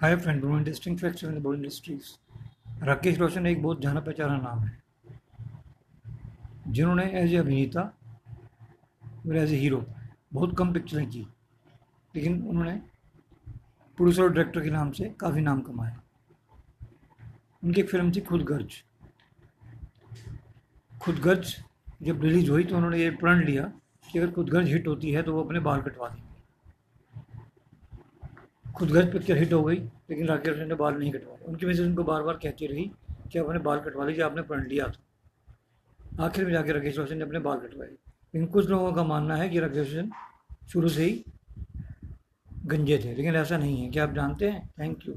Hi friend one interesting facts in the industries. Rakesh Roshan एक बहुत जाना पहचाना नाम है, जिन्होंने एज ए अभिनेता और एज ए हीरो बहुत कम पिक्चरें की, लेकिन उन्होंने प्रोड्यूसर और डायरेक्टर के नाम से काफ़ी नाम कमाया उनकी एक फ़िल्म थी खुद गर्ज खुद गर्ज जब रिलीज़ हुई तो उन्होंने ये प्रण लिया कि अगर खुद गर्ज हिट होती है तो वो अपने बाल कटवा देंगे। खुद पिक्चर हिट हो गई, लेकिन राकेश रोशन ने बाल नहीं कटवाए। उनकी से उनको बार बार कहती रही कि आप अपने बाल कटवा लीजिए, आपने पढ़ लिया था। आखिर में जाकर राकेश रोशन ने अपने बाल कटवाए। लेकिन कुछ लोगों का मानना है कि राकेश रोशन शुरू से ही गंजे थे, लेकिन ऐसा नहीं है। क्या आप जानते हैं? Thank you